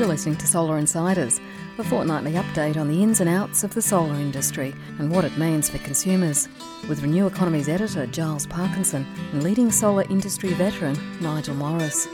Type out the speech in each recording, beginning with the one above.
You're listening to Solar Insiders, a fortnightly update on the ins and outs of the solar industry and what it means for consumers. With Renew Economy's editor Giles Parkinson and leading solar industry veteran Nigel Morris.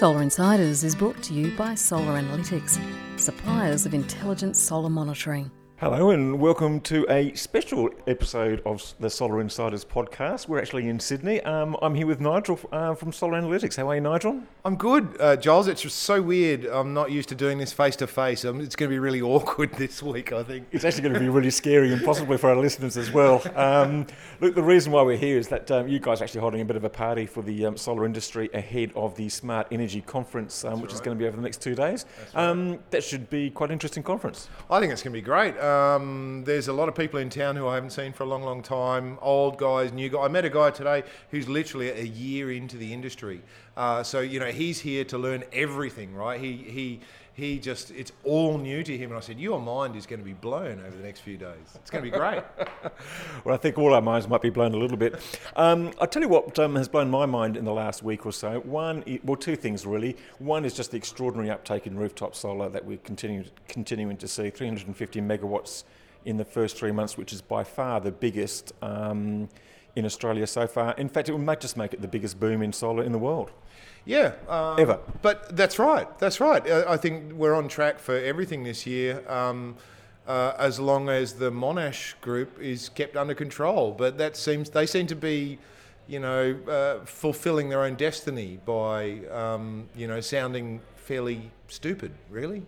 Solar Insiders is brought to you by Solar Analytics, suppliers of intelligent solar monitoring. Hello and welcome to a special episode of the Solar Insiders podcast. We're actually in Sydney. Um, I'm here with Nigel uh, from Solar Analytics. How are you, Nigel? I'm good, uh, Giles. It's just so weird. I'm not used to doing this face to face. It's going to be really awkward this week, I think. It's actually going to be really scary and possibly for our listeners as well. Um, look, the reason why we're here is that um, you guys are actually holding a bit of a party for the um, solar industry ahead of the Smart Energy Conference, um, which right. is going to be over the next two days. Right. Um, that should be quite an interesting conference. I think it's going to be great. Um, there's a lot of people in town who I haven't seen for a long, long time. Old guys, new guys. I met a guy today who's literally a year into the industry. Uh, so you know he's here to learn everything, right? He he he just it's all new to him. And i said your mind is going to be blown over the next few days. It's going to be great. Well i think all our minds might be blown a little bit. Um, i'll tell you what um, has blown my mind in the last week or so. One well two things really. One is just the extraordinary uptake in rooftop solar that we're continuing continuing to see 350 megawatts in the first three months, which is by far the biggest um, in Australia so far. In fact, it will just make it the biggest boom in solar in the world. Yeah, um, ever. But that's right. That's right. I think we're on track for everything this year. Um, uh, as long as the Monash group is kept under control, but that seems they seem to be, you know, uh, fulfilling their own destiny by, um, you know, sounding fairly stupid. Really.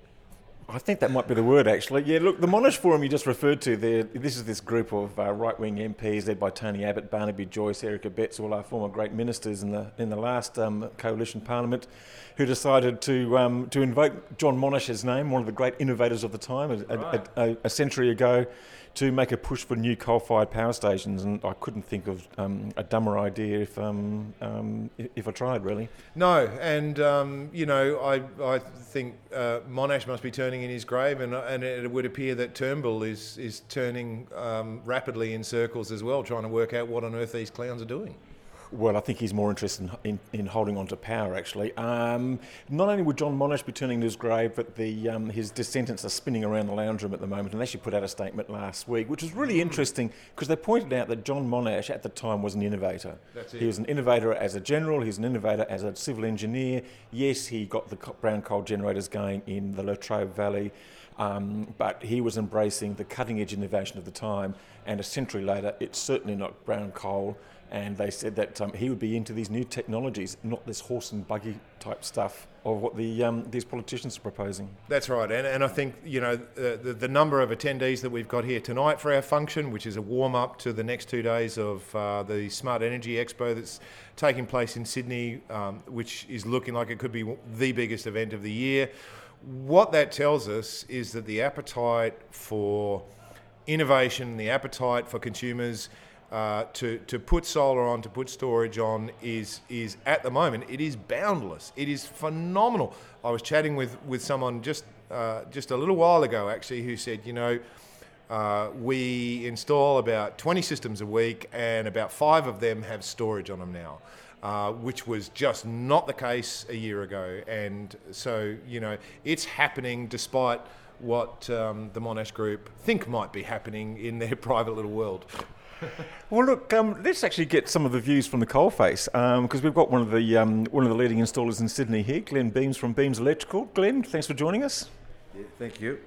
I think that might be the word, actually. Yeah, look, the Monash Forum you just referred to there, this is this group of uh, right wing MPs led by Tony Abbott, Barnaby Joyce, Eric Abetz, all our former great ministers in the, in the last um, coalition parliament, who decided to, um, to invoke John Monash's name, one of the great innovators of the time, a, right. a, a, a century ago to make a push for new coal-fired power stations, and I couldn't think of um, a dumber idea if um, um, if I tried, really. No, and um, you know, I I think uh, Monash must be turning in his grave, and and it would appear that Turnbull is is turning um, rapidly in circles as well, trying to work out what on earth these clowns are doing. Well, I think he's more interested in, in, in holding on to power, actually. Um, not only would John Monash be turning to his grave, but the, um, his descendants are spinning around the lounge room at the moment, and they actually put out a statement last week, which was really interesting because they pointed out that John Monash at the time was an innovator. He was an innovator as a general, he was an innovator as a civil engineer. Yes, he got the brown coal generators going in the Latrobe Valley. Um, but he was embracing the cutting edge innovation of the time, and a century later, it's certainly not brown coal and they said that um, he would be into these new technologies, not this horse and buggy type stuff of what the um, these politicians are proposing. That's right, and, and I think you know the, the number of attendees that we've got here tonight for our function, which is a warm up to the next two days of uh, the Smart Energy Expo that's taking place in Sydney, um, which is looking like it could be the biggest event of the year. What that tells us is that the appetite for innovation, the appetite for consumers uh, to, to put solar on, to put storage on is, is at the moment, it is boundless. It is phenomenal. I was chatting with, with someone just, uh, just a little while ago actually who said, you know, uh, we install about 20 systems a week and about five of them have storage on them now. Uh, which was just not the case a year ago. And so, you know, it's happening despite what um, the Monash Group think might be happening in their private little world. well, look, um, let's actually get some of the views from the coalface because um, we've got one of the um, one of the leading installers in Sydney here, Glenn Beams from Beams Electrical. Glenn, thanks for joining us. Yeah, thank you.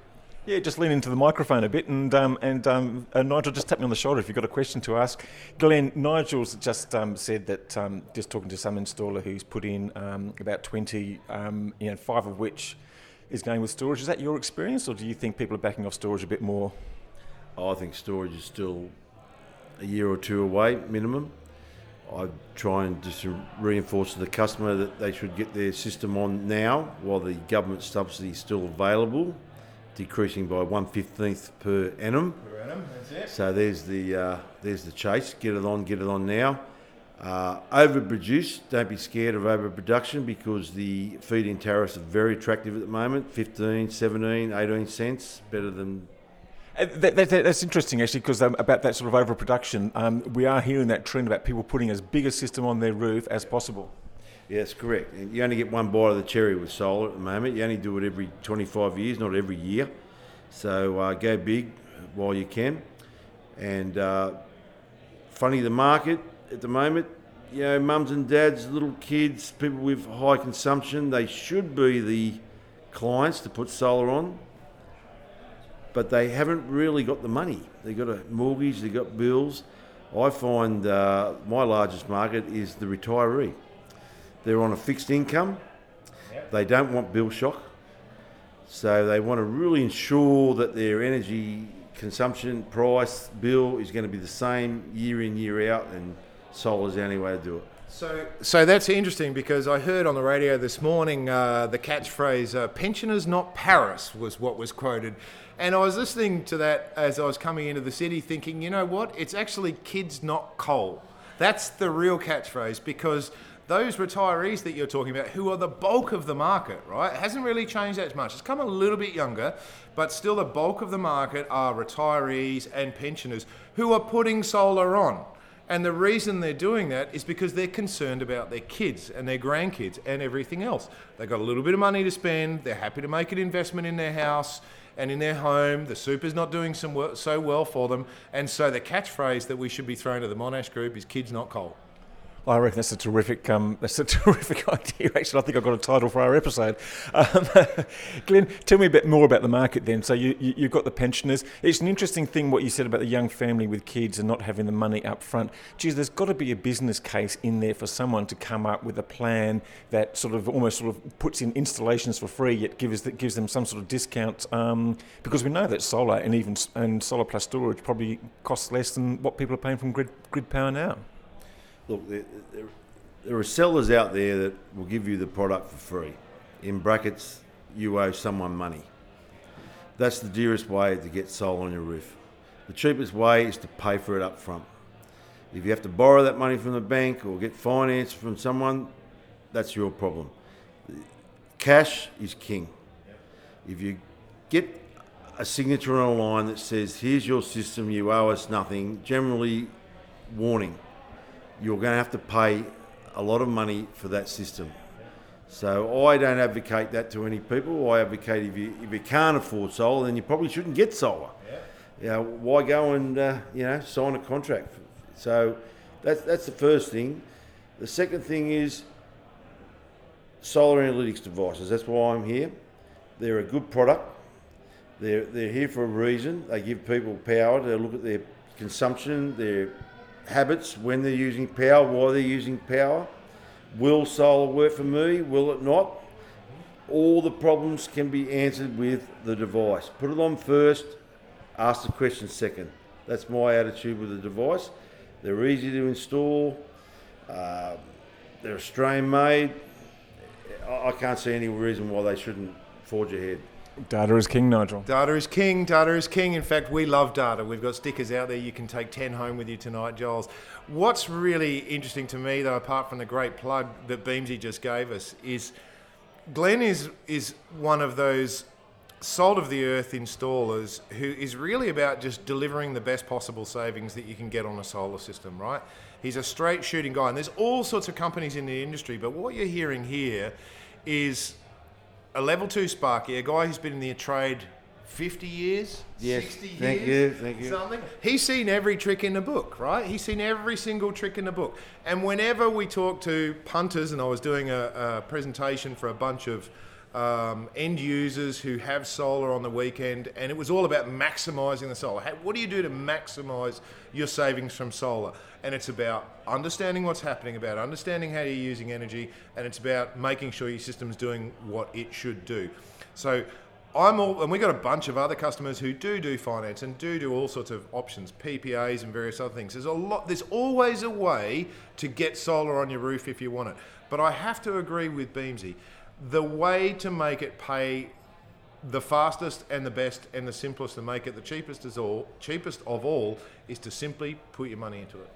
Yeah, just lean into the microphone a bit, and um, and um, uh, Nigel, just tap me on the shoulder if you've got a question to ask. Glenn, Nigel's just um, said that um, just talking to some installer who's put in um, about twenty, um, you know, five of which is going with storage. Is that your experience, or do you think people are backing off storage a bit more? Oh, I think storage is still a year or two away minimum. I try and just reinforce to the customer that they should get their system on now while the government subsidy is still available, decreasing by one fifteenth per annum. Per annum, that's it. So there's the uh, there's the chase. Get it on, get it on now. Uh, overproduce, don't be scared of overproduction because the feed-in tariffs are very attractive at the moment 15, 17, 18 cents, better than that, that, that's interesting, actually, because um, about that sort of overproduction, um, we are hearing that trend about people putting as big a system on their roof as possible. Yes, correct. You only get one bite of the cherry with solar at the moment. You only do it every 25 years, not every year. So uh, go big while you can. And uh, funny, the market at the moment, you know, mums and dads, little kids, people with high consumption, they should be the clients to put solar on, but they haven't really got the money. They've got a mortgage, they've got bills. I find uh, my largest market is the retiree. They're on a fixed income, they don't want bill shock, so they want to really ensure that their energy consumption price bill is going to be the same year in, year out, and solar's the only way to do it. So, so that's interesting because I heard on the radio this morning uh, the catchphrase uh, "pensioners, not Paris" was what was quoted, and I was listening to that as I was coming into the city, thinking, you know what? It's actually "kids, not coal." That's the real catchphrase because those retirees that you're talking about, who are the bulk of the market, right? Hasn't really changed that much. It's come a little bit younger, but still the bulk of the market are retirees and pensioners who are putting solar on. And the reason they're doing that is because they're concerned about their kids and their grandkids and everything else. They've got a little bit of money to spend, they're happy to make an investment in their house and in their home. The super's not doing some work, so well for them. And so the catchphrase that we should be throwing to the Monash group is kids, not coal. I reckon that's a terrific. Um, that's a terrific idea. Actually, I think I've got a title for our episode. Um, Glenn, tell me a bit more about the market then. So you, you have got the pensioners. It's an interesting thing what you said about the young family with kids and not having the money up front. Geez, there's got to be a business case in there for someone to come up with a plan that sort of almost sort of puts in installations for free, yet gives that gives them some sort of discount. Um, because we know that solar and even and solar plus storage probably costs less than what people are paying from grid grid power now look, there, there, are sellers out there that will give you the product for free. In brackets, you owe someone money. That's the dearest way to get solar on your roof. The cheapest way is to pay for it up front. If you have to borrow that money from the bank or get finance from someone, that's your problem. Cash is king. If you get a signature on a line that says, here's your system, you owe us nothing, generally warning, you're going to have to pay a lot of money for that system. So I don't advocate that to any people. I advocate if you if you can't afford solar, then you probably shouldn't get solar. Yeah. You know, why go and uh, you know sign a contract? So that's that's the first thing. The second thing is solar analytics devices. That's why I'm here. They're a good product. They're they're here for a reason. They give people power to look at their consumption, their habits when they're using power, why they're using power. Will solar work for me? Will it not? All the problems can be answered with the device. Put it on first, ask the question second. That's my attitude with the device. They're easy to install, uh, they're Australian made. I can't see any reason why they shouldn't forge ahead. Data is king, Nigel. Data is king. Data is king. In fact, we love data. We've got stickers out there. You can take 10 home with you tonight, Giles. What's really interesting to me, though, apart from the great plug that Beamsy just gave us, is Glenn is, is one of those salt of the earth installers who is really about just delivering the best possible savings that you can get on a solar system, right? He's a straight shooting guy. And there's all sorts of companies in the industry, but what you're hearing here is a level two Sparky, a guy who's been in the trade 50 years, yes, 60 thank years, you, thank you. something. He's seen every trick in the book, right? He's seen every single trick in the book. And whenever we talk to punters, and I was doing a, a presentation for a bunch of um, end users who have solar on the weekend, and it was all about maximizing the solar. How, what do you do to maximize your savings from solar? And it's about understanding what's happening, about understanding how you're using energy, and it's about making sure your system's doing what it should do. So I'm all, and we've got a bunch of other customers who do do finance and do do all sorts of options, PPAs and various other things. There's a lot. There's always a way to get solar on your roof if you want it. But I have to agree with Beamsy the way to make it pay the fastest and the best and the simplest to make it the cheapest as all cheapest of all is to simply put your money into it.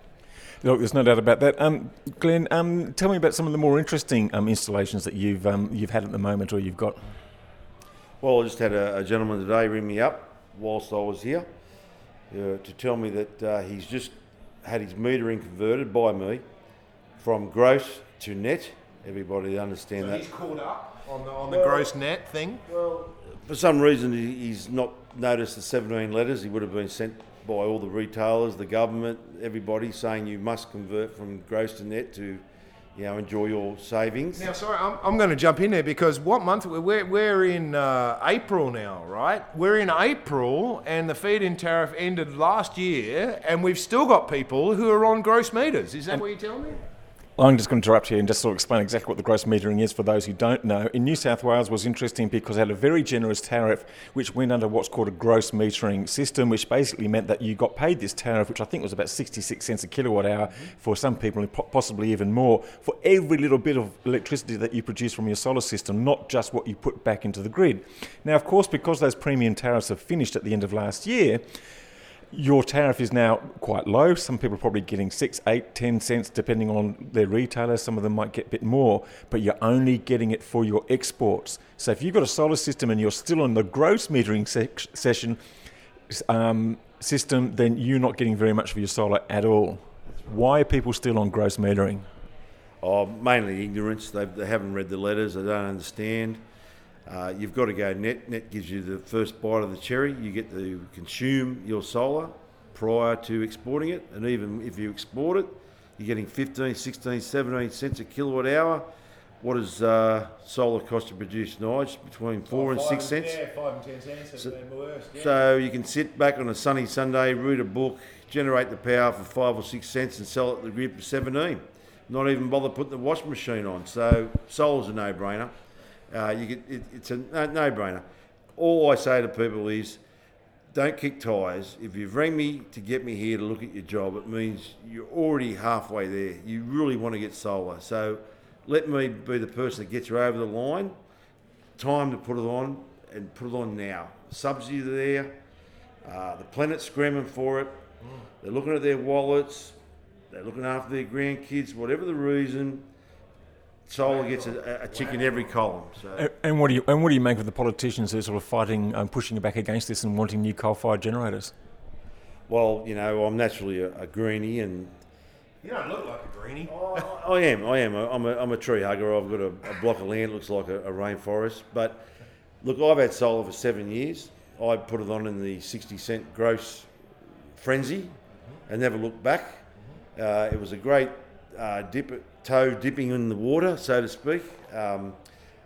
Look, there's no doubt about that. Um, Glenn, um, tell me about some of the more interesting um, installations that you've um, you've had at the moment or you've got. Well, I just had a, a gentleman today ring me up whilst I was here uh, to tell me that uh, he's just had his metering converted by me from gross to net everybody to understand So that. he's caught up on the, on the gross net thing. Well, for some reason, he- he's not noticed the 17 letters. He would have been sent by all the retailers, the government, everybody saying you must convert from gross to net to, you know, enjoy your savings. Now, sorry, I'm, I'm going to jump in there because what month? We're, we're in uh, April now, right? We're in April and the feed in tariff ended last year and we've still got people who are on gross meters. Is that what you're telling me? I'm just going to interrupt here and just sort of explain exactly what the gross metering is for those who don't know. In New South Wales was interesting because it had a very generous tariff which went under what's called a gross metering system, which basically meant that you got paid this tariff, which I think was about 66 cents a kilowatt hour for some people, possibly even more, for every little bit of electricity that you produce from your solar system, not just what you put back into the grid. Now, of course, because those premium tariffs have finished at the end of last year, your tariff is now quite low. Some people are probably getting six, eight, ten cents, depending on their retailer. Some of them might get a bit more, but you're only getting it for your exports. So if you've got a solar system and you're still on the gross metering sec- session um, system, then you're not getting very much for your solar at all. Why are people still on gross metering? Oh, mainly ignorance. They, they haven't read the letters. They don't understand. Uh, you've got to go net. Net gives you the first bite of the cherry. You get to consume your solar prior to exporting it. And even if you export it, you're getting 15, 16, 17 cents a kilowatt hour. What does uh, solar cost to produce, Nige? Between four and six cents. Yeah, five and ten cents So- worse. Yeah. So you can sit back on a sunny Sunday, read a book, generate the power for five or six cents, and sell it to the grid for 17. Not even bother putting the washing machine on. So solar's a no-brainer. Uh, you get, it, it's a no- no-brainer. All I say to people is, don't kick tyres. If you've rang me to get me here to look at your job, it means you're already halfway there. You really want to get solar. So let me be the person that gets you over the line. Time to put it on and put it on now. Subsidies are there. Uh, the planet's screaming for it. They're looking at their wallets. They're looking after their grandkids. Whatever the reason, solar gets a, a tick in every column. So. A- And what do you and what do you make of the politicians who are sort of fighting, um, pushing back against this and wanting new coal-fired generators? Well, you know, I'm naturally a, a greenie, and you don't look like a greenie. I, I am. I am. I'm a, I'm a tree hugger. I've got a, a block of land looks like a, a rainforest. But look, I've had solar for seven years. I put it on in the 60 cent gross frenzy, and never looked back. Uh, it was a great uh, dip, toe dipping in the water, so to speak. Um,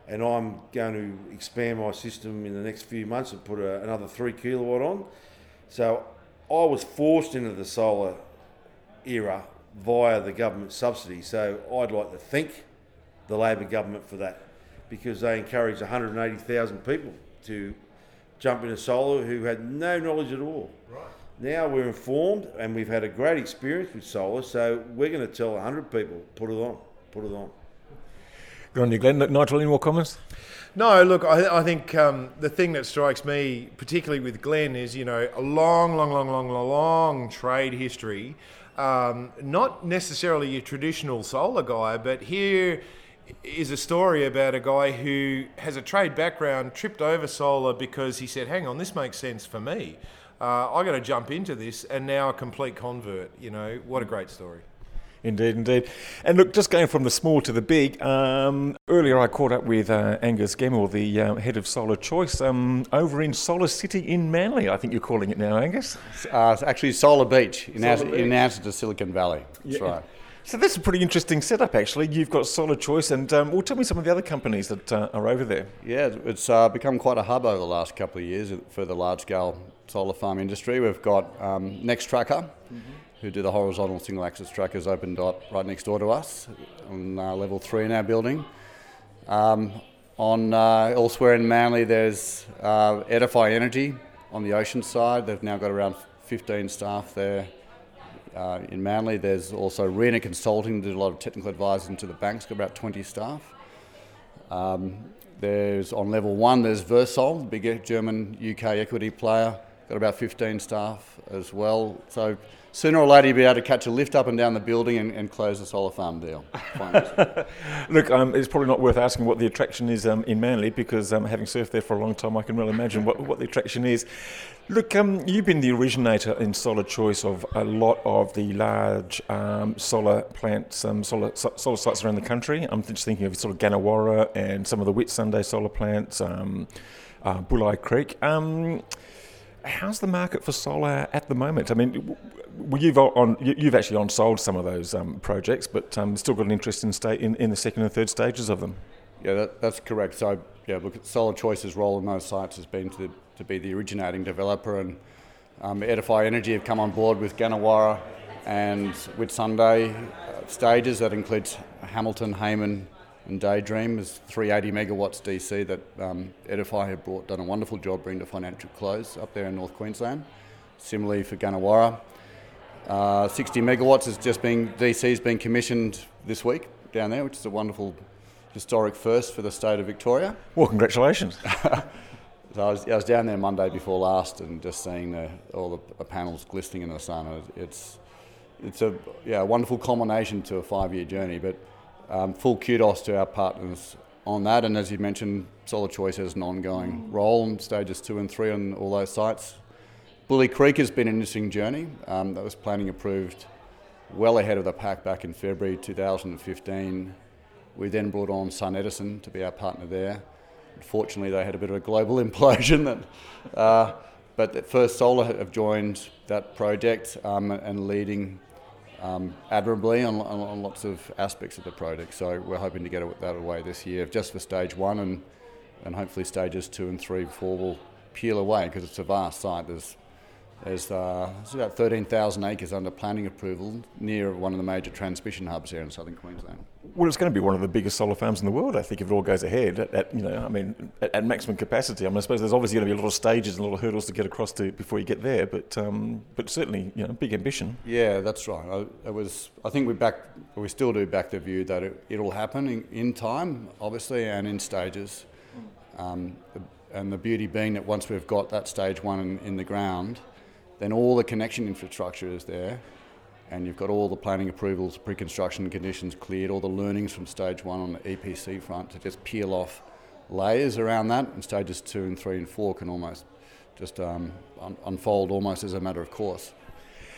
and I'm going to expand my system in the next few months and put a, another three kilowatt on. So I was forced into the solar era via the government subsidy. So I'd like to thank the Labor government for that because they encouraged 180,000 people to jump into solar who had no knowledge at all. Right. Now we're informed and we've had a great experience with solar, so we're going to tell 100 people put it on, put it on. Good on you, Glenn. Nigel, any more comments? No, look, I, I think um, the thing that strikes me, particularly with Glenn, is you know a long, long, long, long, long, long trade history. Um, not necessarily your traditional solar guy, but here is a story about a guy who has a trade background, tripped over solar because he said, "Hang on, this makes sense for me. Uh, I got to jump into this," and now a complete convert. You know, what a great story. Indeed, indeed. And look, just going from the small to the big, um, earlier I caught up with uh, Angus Gemmell, the uh, head of Solar Choice, um, over in Solar City in Manly, I think you're calling it now, Angus. Uh, actually Solar Beach in, Solar answer, in Beach. answer to Silicon Valley. That's Yeah. right. So that's a pretty interesting setup, actually. You've got Solar Choice, and um, well, tell me some of the other companies that uh, are over there. Yeah, it's uh, become quite a hub over the last couple of years for the large scale solar farm industry. We've got um, NEXTracker, who do the horizontal single axis trackers, open dot, right next door to us on uh, level three in our building. Um, on uh, elsewhere in Manly, there's uh, Edify Energy on the ocean side. They've now got around 15 staff there. Uh, in Manly, there's also Rena Consulting, did a lot of technical advising to the banks, got about 20 staff. Um, there's on level one, there's Wirsol, the big German UK equity player, got about 15 staff as well. So sooner or later you'll be able to catch a lift up and down the building and, and close the solar farm deal. Look, um, it's probably not worth asking what the attraction is um, in Manly because um, having surfed there for a long time, I can well imagine what, what the attraction is. Look, um, you've been the originator in Solar Choice of a lot of the large um, solar plants, um, solar, so, solar sites around the country. I'm just thinking of sort of Gannawarra and some of the Whitsunday solar plants, uh, Bulli Creek. How's the market for solar at the moment? I mean, well, you've on you've actually on sold some of those um, projects, but um, still got an interest in, state in, in the second and third stages of them. Yeah, that, that's correct. So yeah, look, Solar Choice's role in those sites has been to to be the originating developer, and um, Edify Energy have come on board with Gannawarra and Whitsunday uh, stages that includes Hamilton, Hayman, and Daydream is 380 megawatts DC that um, Edify have brought, done a wonderful job bringing to financial close up there in North Queensland. Similarly for Gannawarra, uh, 60 megawatts is just being DC has been commissioned this week down there, which is a wonderful historic first for the state of Victoria. Well, congratulations. So I was, I was, down there Monday before last and just seeing the, all the, the, panels glistening in the sun. It's it's a yeah wonderful culmination to a five-year journey. But um, full kudos to our partners on that. And as you mentioned, Solar Choice has an ongoing role in stages two and three on all those sites. Bulli Creek has been an interesting journey. Um, that was planning approved well ahead of the pack back in February 2015. We then brought on SunEdison to be our partner there. Unfortunately, they had a bit of a global implosion. That, uh, but First Solar have joined that project um, and leading um, admirably on, on, on, lots of aspects of the project. So we're hoping to get that away this year, just for stage one, and and hopefully stages two and three, four will peel away because it's a vast site. There's there's, uh, there's about 13,000 acres under planning approval near one of the major transmission hubs here in southern Queensland. Well, it's going to be one of the biggest solar farms in the world, I think, if it all goes ahead at, at you know, I mean, at, at, maximum capacity. I mean, I suppose there's obviously going to be a lot of stages and a lot of hurdles to get across to before you get there, but um, but certainly, you know, big ambition. Yeah, that's right. I, it was. I think we back, we still do back the view that it, will happen in, in, time, obviously, and in stages. Um, and the beauty being that once we've got that stage one in, in the ground then all the connection infrastructure is there, and you've got all the planning approvals, pre-construction conditions cleared, all the learnings from stage one on the EPC front to just peel off layers around that, and stages two and three and four can almost just um, un- unfold almost as a matter of course.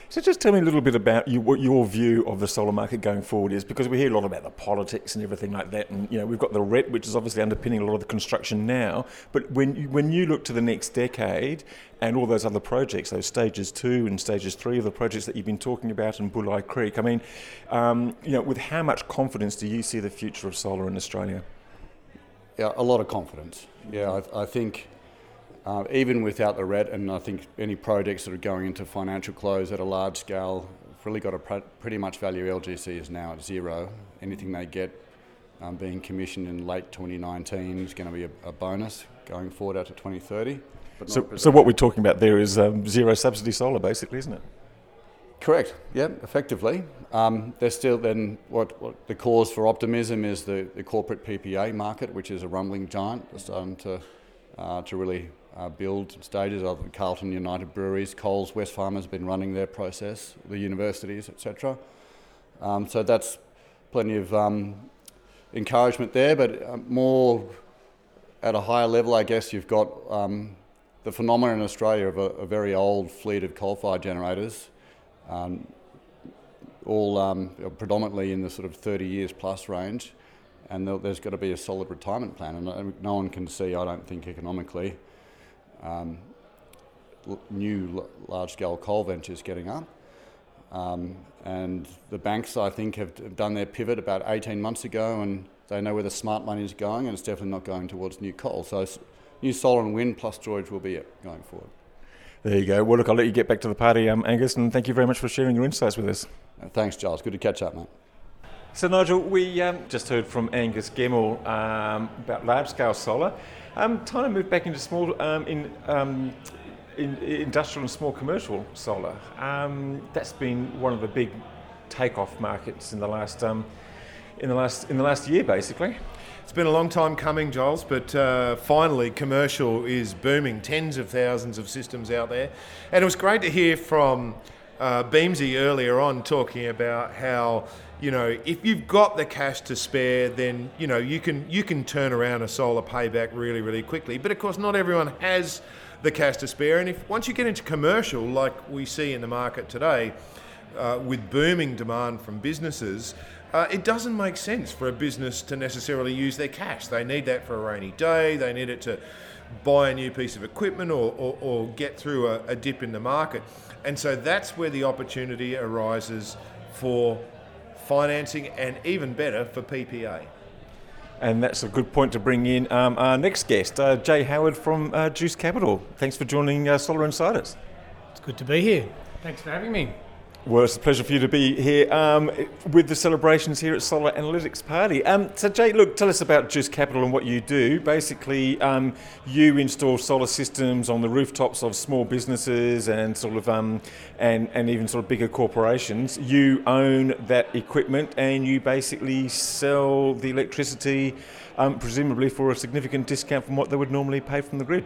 So just tell me a little bit about you, what your view of the solar market going forward is, because we hear a lot about the politics and everything like that, and you know we've got the RET, which is obviously underpinning a lot of the construction now. But when you, when you look to the next decade and all those other projects, those stages two and stages three of the projects that you've been talking about in Bulli Creek, I mean, um, you know, with how much confidence do you see the future of solar in Australia? Yeah, a lot of confidence. Yeah, I, I think uh, even without the RET, and I think any projects that are going into financial close at a large scale have really got to pr- pretty much value LGC is now at zero. Anything they get um, being commissioned in late 2019 is going to be a, a bonus going forward out to 2030. So, so what we're talking about there is um, zero subsidy solar, basically, isn't it? Correct. Yeah, effectively. Um, there's still then what, what, the cause for optimism is the, the corporate PPA market, which is a rumbling giant, starting to uh, to really uh, build stages of Carlton United Breweries, Coles, Wesfarmers has been running their process, the universities, etc. Um, so that's plenty of um, encouragement there, but uh, more at a higher level, I guess you've got um, the phenomenon in Australia of a, a, very old fleet of coal-fired generators, um, all um, predominantly in the sort of 30 years plus range, and there's got to be a solid retirement plan, and no one can see, I don't think, economically, um, new large-scale coal ventures getting up. Um, and the banks, I think, have done their pivot about 18 months ago, and they know where the smart money is going, and it's definitely not going towards new coal. So, new solar and wind plus storage will be it going forward. There you go. Well, look, I'll let you get back to the party, um, Angus, and thank you very much for sharing your insights with us. Uh, thanks, Giles. Good to catch up, mate. So, Nigel, we um, just heard from Angus Gemmell um, about large scale solar. Um, time to move back into small, um, in, um, in, industrial and small commercial solar. Um, that's been one of the big takeoff markets in the last in the last in the last year, basically. It's been a long time coming, Giles, but uh, finally, commercial is booming. Tens of thousands of systems out there, and it was great to hear from uh, Beamsy earlier on talking about how you know if you've got the cash to spare, then you know you can you can turn around a solar payback really really quickly. But of course, not everyone has the cash to spare, and if once you get into commercial, like we see in the market today, uh, with booming demand from businesses. Uh, it doesn't make sense for a business to necessarily use their cash. They need that for a rainy day. They need it to buy a new piece of equipment or, or, or get through a, a dip in the market. And so that's where the opportunity arises for financing and even better for PPA. And that's a good point to bring in um, our next guest, uh, Jay Howard from uh, Juice Capital. Thanks for joining uh, Solar Insiders. It's good to be here. Thanks for having me. Well, it's a pleasure for you to be here um, with the celebrations here at Solar Analytics Party. Um, so, Jay, look, tell us about Juice Capital and what you do. Basically, um, you install solar systems on the rooftops of small businesses and sort of um, and and even sort of bigger corporations. You own that equipment and you basically sell the electricity, um, presumably for a significant discount from what they would normally pay from the grid.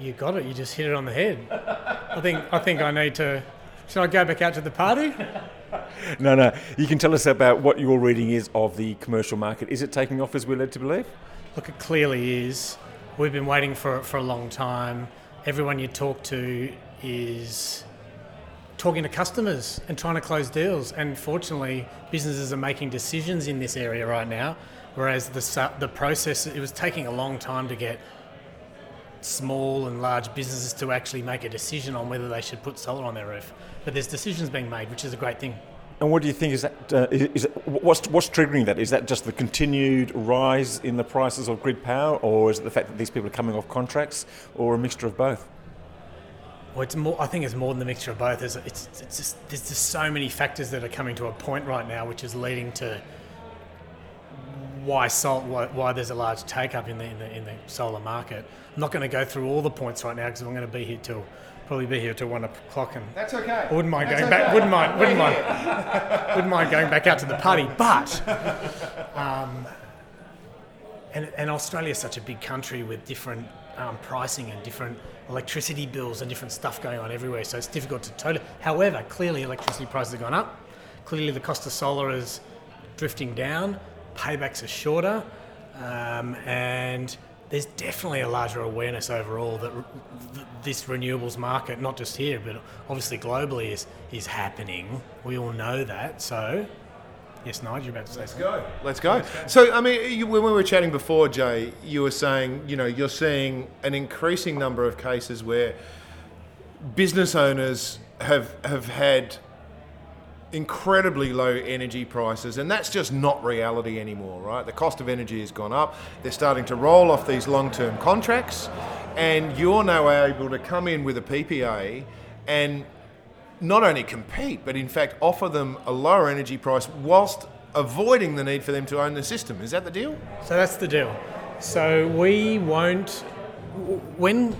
You got it. You just hit it on the head. I think I think I need to should I go back out to the party? no, no. You can tell us about what your reading is of the commercial market. Is it taking off as we're led to believe? Look, it clearly is. We've been waiting for it for a long time. Everyone you talk to is talking to customers and trying to close deals. And fortunately, businesses are making decisions in this area right now, whereas the, the process, it was taking a long time to get small and large businesses to actually make a decision on whether they should put solar on their roof. But there's decisions being made, which is a great thing. And what do you think is that? Uh, is it, what's what's triggering that? Is that just the continued rise in the prices of grid power, or is it the fact that these people are coming off contracts, or a mixture of both? Well, it's more. I think it's more than the mixture of both. It's, it's, it's just there's just so many factors that are coming to a point right now, which is leading to why salt, why, why there's a large take up in the, in the in the solar market. I'm not going to go through all the points right now because I'm going to be here till probably be here till one o'clock and that's okay. I wouldn't mind that's going okay. back. Wouldn't mind. Wouldn't mind. wouldn't mind going back out to the party. But um, and and Australia is such a big country with different um, pricing and different electricity bills and different stuff going on everywhere. So it's difficult to totally. However, clearly electricity prices have gone up. Clearly the cost of solar is drifting down. Paybacks are shorter, um, and there's definitely a larger awareness overall that this renewables market, not just here, but obviously globally, is, is happening. We all know that. So, yes, Nigel, you're about to say Let's something. go. Let's go. So, I mean, you, when we were chatting before, Jay, you were saying, you know, you're seeing an increasing number of cases where business owners have have had incredibly low energy prices, and that's just not reality anymore, right? The cost of energy has gone up. They're starting to roll off these long term contracts, and you're now able to come in with a PPA and not only compete, but in fact offer them a lower energy price whilst avoiding the need for them to own the system. Is that the deal? So that's the deal. So we won't, when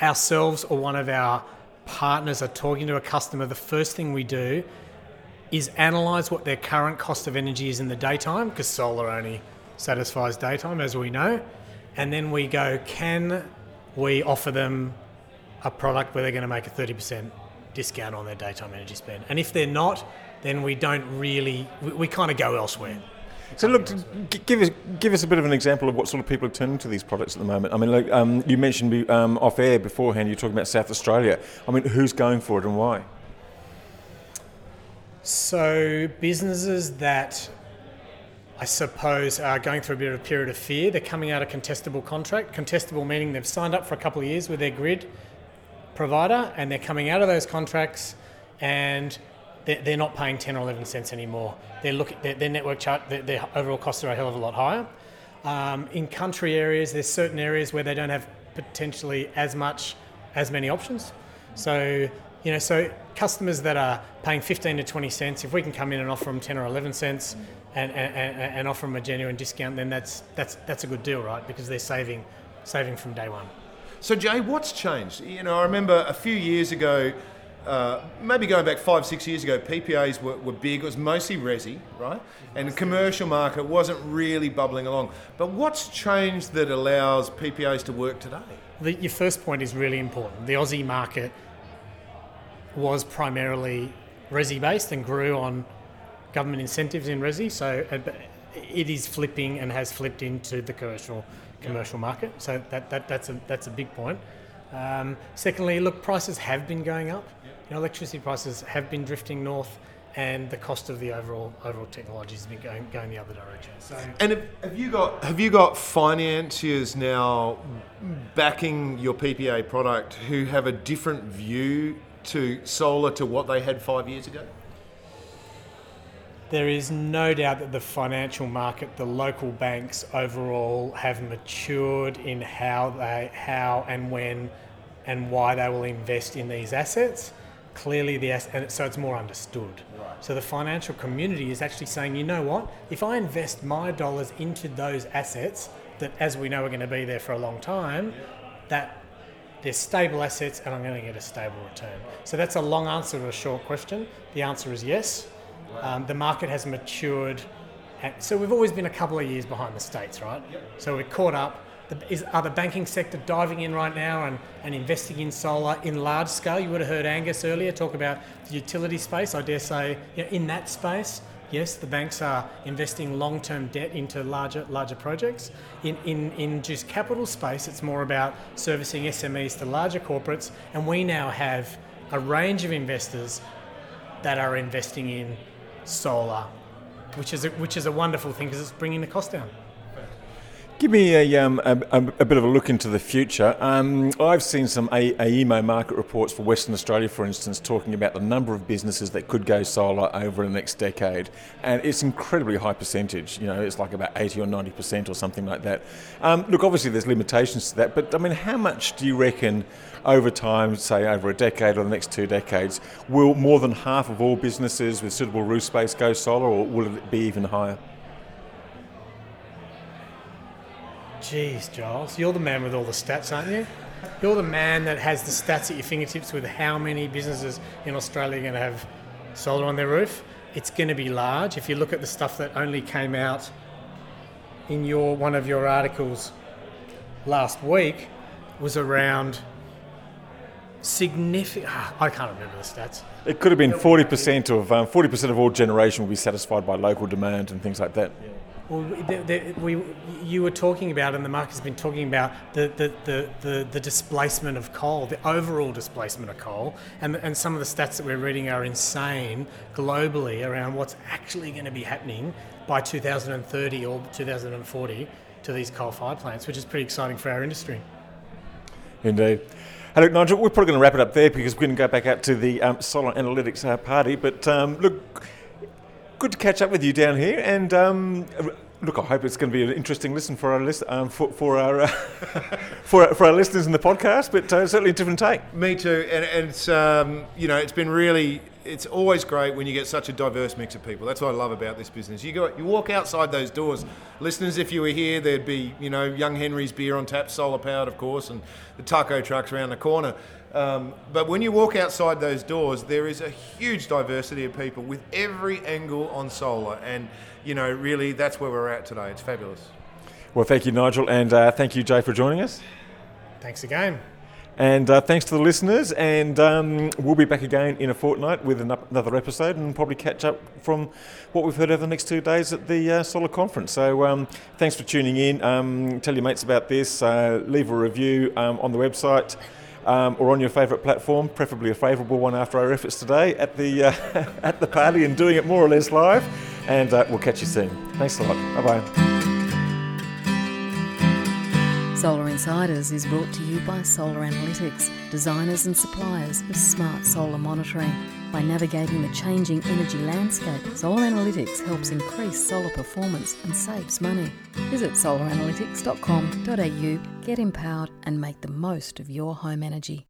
ourselves or one of our partners are talking to a customer, the first thing we do is analyze what their current cost of energy is in the daytime, because solar only satisfies daytime, as we know. And then we go, can we offer them a product where they're going to make a 30% discount on their daytime energy spend? And if they're not, then we don't really, we, we kind of go elsewhere. So look, give us give us a bit of an example of what sort of people are turning to these products at the moment. I mean, like um, you mentioned um, off air beforehand, you're talking about South Australia. I mean, who's going for it and why? So businesses that I suppose are going through a bit of a period of fear, they're coming out of contestable contract. Contestable meaning they've signed up for a couple of years with their grid provider and they're coming out of those contracts and they're, they're not paying 10 or 11 cents anymore. They're look, their, their network chart, their, their overall costs are a hell of a lot higher. Um, in country areas, there's certain areas where they don't have potentially as much, as many options. So, you know, so customers that are paying 15 to 20 cents, if we can come in and offer them 10 or 11 cents and, and, and, and offer them a genuine discount, then that's, that's, that's a good deal, right? Because they're saving, saving from day one. So, Jay, what's changed? You know, I remember a few years ago, uh, maybe going back five, six years ago, PPAs were, were big. It was mostly resi, right? And the commercial market wasn't really bubbling along. But what's changed that allows PPAs to work today? The, your first point is really important. The Aussie market was primarily resi based and grew on government incentives in resi. So uh, it is flipping and has flipped into the commercial commercial market. So that, that that's a that's a big point. Um, secondly, look, prices have been going up. You know, electricity prices have been drifting north, and the cost of the overall overall technology has been going going the other direction. So, And have, have you got have you got financiers now backing your PPA product who have a different view to solar to what they had five years ago? There is no doubt that the financial market, the local banks overall, have matured in how they, how and when, and why they will invest in these assets. Clearly, the ass- and so it's more understood. So the financial community is actually saying, you know what? If I invest my dollars into those assets that, as we know, are going to be there for a long time, that they're stable assets and I'm going to get a stable return. So that's a long answer to a short question. The answer is yes. Um, the market has matured. And so we've always been a couple of years behind the states, right? So we're caught up. The, is, are the banking sector diving in right now and, and investing in solar in large scale? You would have heard Angus earlier talk about the utility space. I dare say, you know, in that space, yes, the banks are investing long-term debt into larger larger projects. In, in, in Juice Capital space, it's more about servicing SMEs to larger corporates, and we now have a range of investors that are investing in solar, which is a, which is a wonderful thing because it's bringing the cost down. Give me a, um, a, a, bit of a look into the future. Um, I've seen some AEMO market reports for Western Australia, for instance, talking about the number of businesses that could go solar over the next decade, and it's incredibly high percentage. You know, it's like about 80 or 90 percent or something like that. Um, look, obviously there's limitations to that, but I mean, how much do you reckon over time, say over a decade or the next two decades, will more than half of all businesses with suitable roof space go solar, or will it be even higher? Jeez, Giles, you're the man with all the stats, aren't you? You're the man that has the stats at your fingertips with how many businesses in Australia are going to have solar on their roof. It's going to be large. If you look at the stuff that only came out in your one of your articles last week, was around significant. I can't remember the stats. It could have been 40% of um, 40% of all generation will be satisfied by local demand and things like that. Well, the, the, we, you were talking about, and the market's been talking about the, the, the, the, the displacement of coal, the overall displacement of coal, and, and some of the stats that we're reading are insane globally around what's actually going to be happening by 2030 or 2040 to these coal-fired plants, which is pretty exciting for our industry. Indeed. Hey, look, Nigel, we're probably going to wrap it up there because we're going to go back out to the um, Solar Analytics uh, party. But um, look, good to catch up with you down here. And um, look, I hope it's going to be an interesting listen for our list, um, for, for our uh, for, for our listeners in the podcast. But uh, certainly a different take. Me too, and, and it's um, you know it's been really it's always great when you get such a diverse mix of people. That's what I love about this business. You go, you walk outside those doors, listeners. If you were here, there'd be you know Young Henry's beer on tap, solar powered, of course, and the taco trucks around the corner. Um, but when you walk outside those doors, there is a huge diversity of people with every angle on solar, and you know really that's where we're at today. It's fabulous. Well, thank you, Nigel, and uh, thank you, Jay, for joining us. Thanks again. And uh, thanks to the listeners. And um, we'll be back again in a fortnight with an up- another episode and probably catch up from what we've heard over the next two days at the uh, Solar Conference. So um, thanks for tuning in. Um, tell your mates about this. Uh, leave a review um, on the website. Um, or on your favourite platform, preferably a favourable one after our efforts today at the uh, at the party and doing it more or less live. And uh, we'll catch you soon. Thanks a lot. Bye bye. Solar Insiders is brought to you by Solar Analytics, designers and suppliers of smart solar monitoring. By navigating the changing energy landscape, Solar Analytics helps increase solar performance and saves money. Visit solaranalytics.com.au, get empowered, and make the most of your home energy.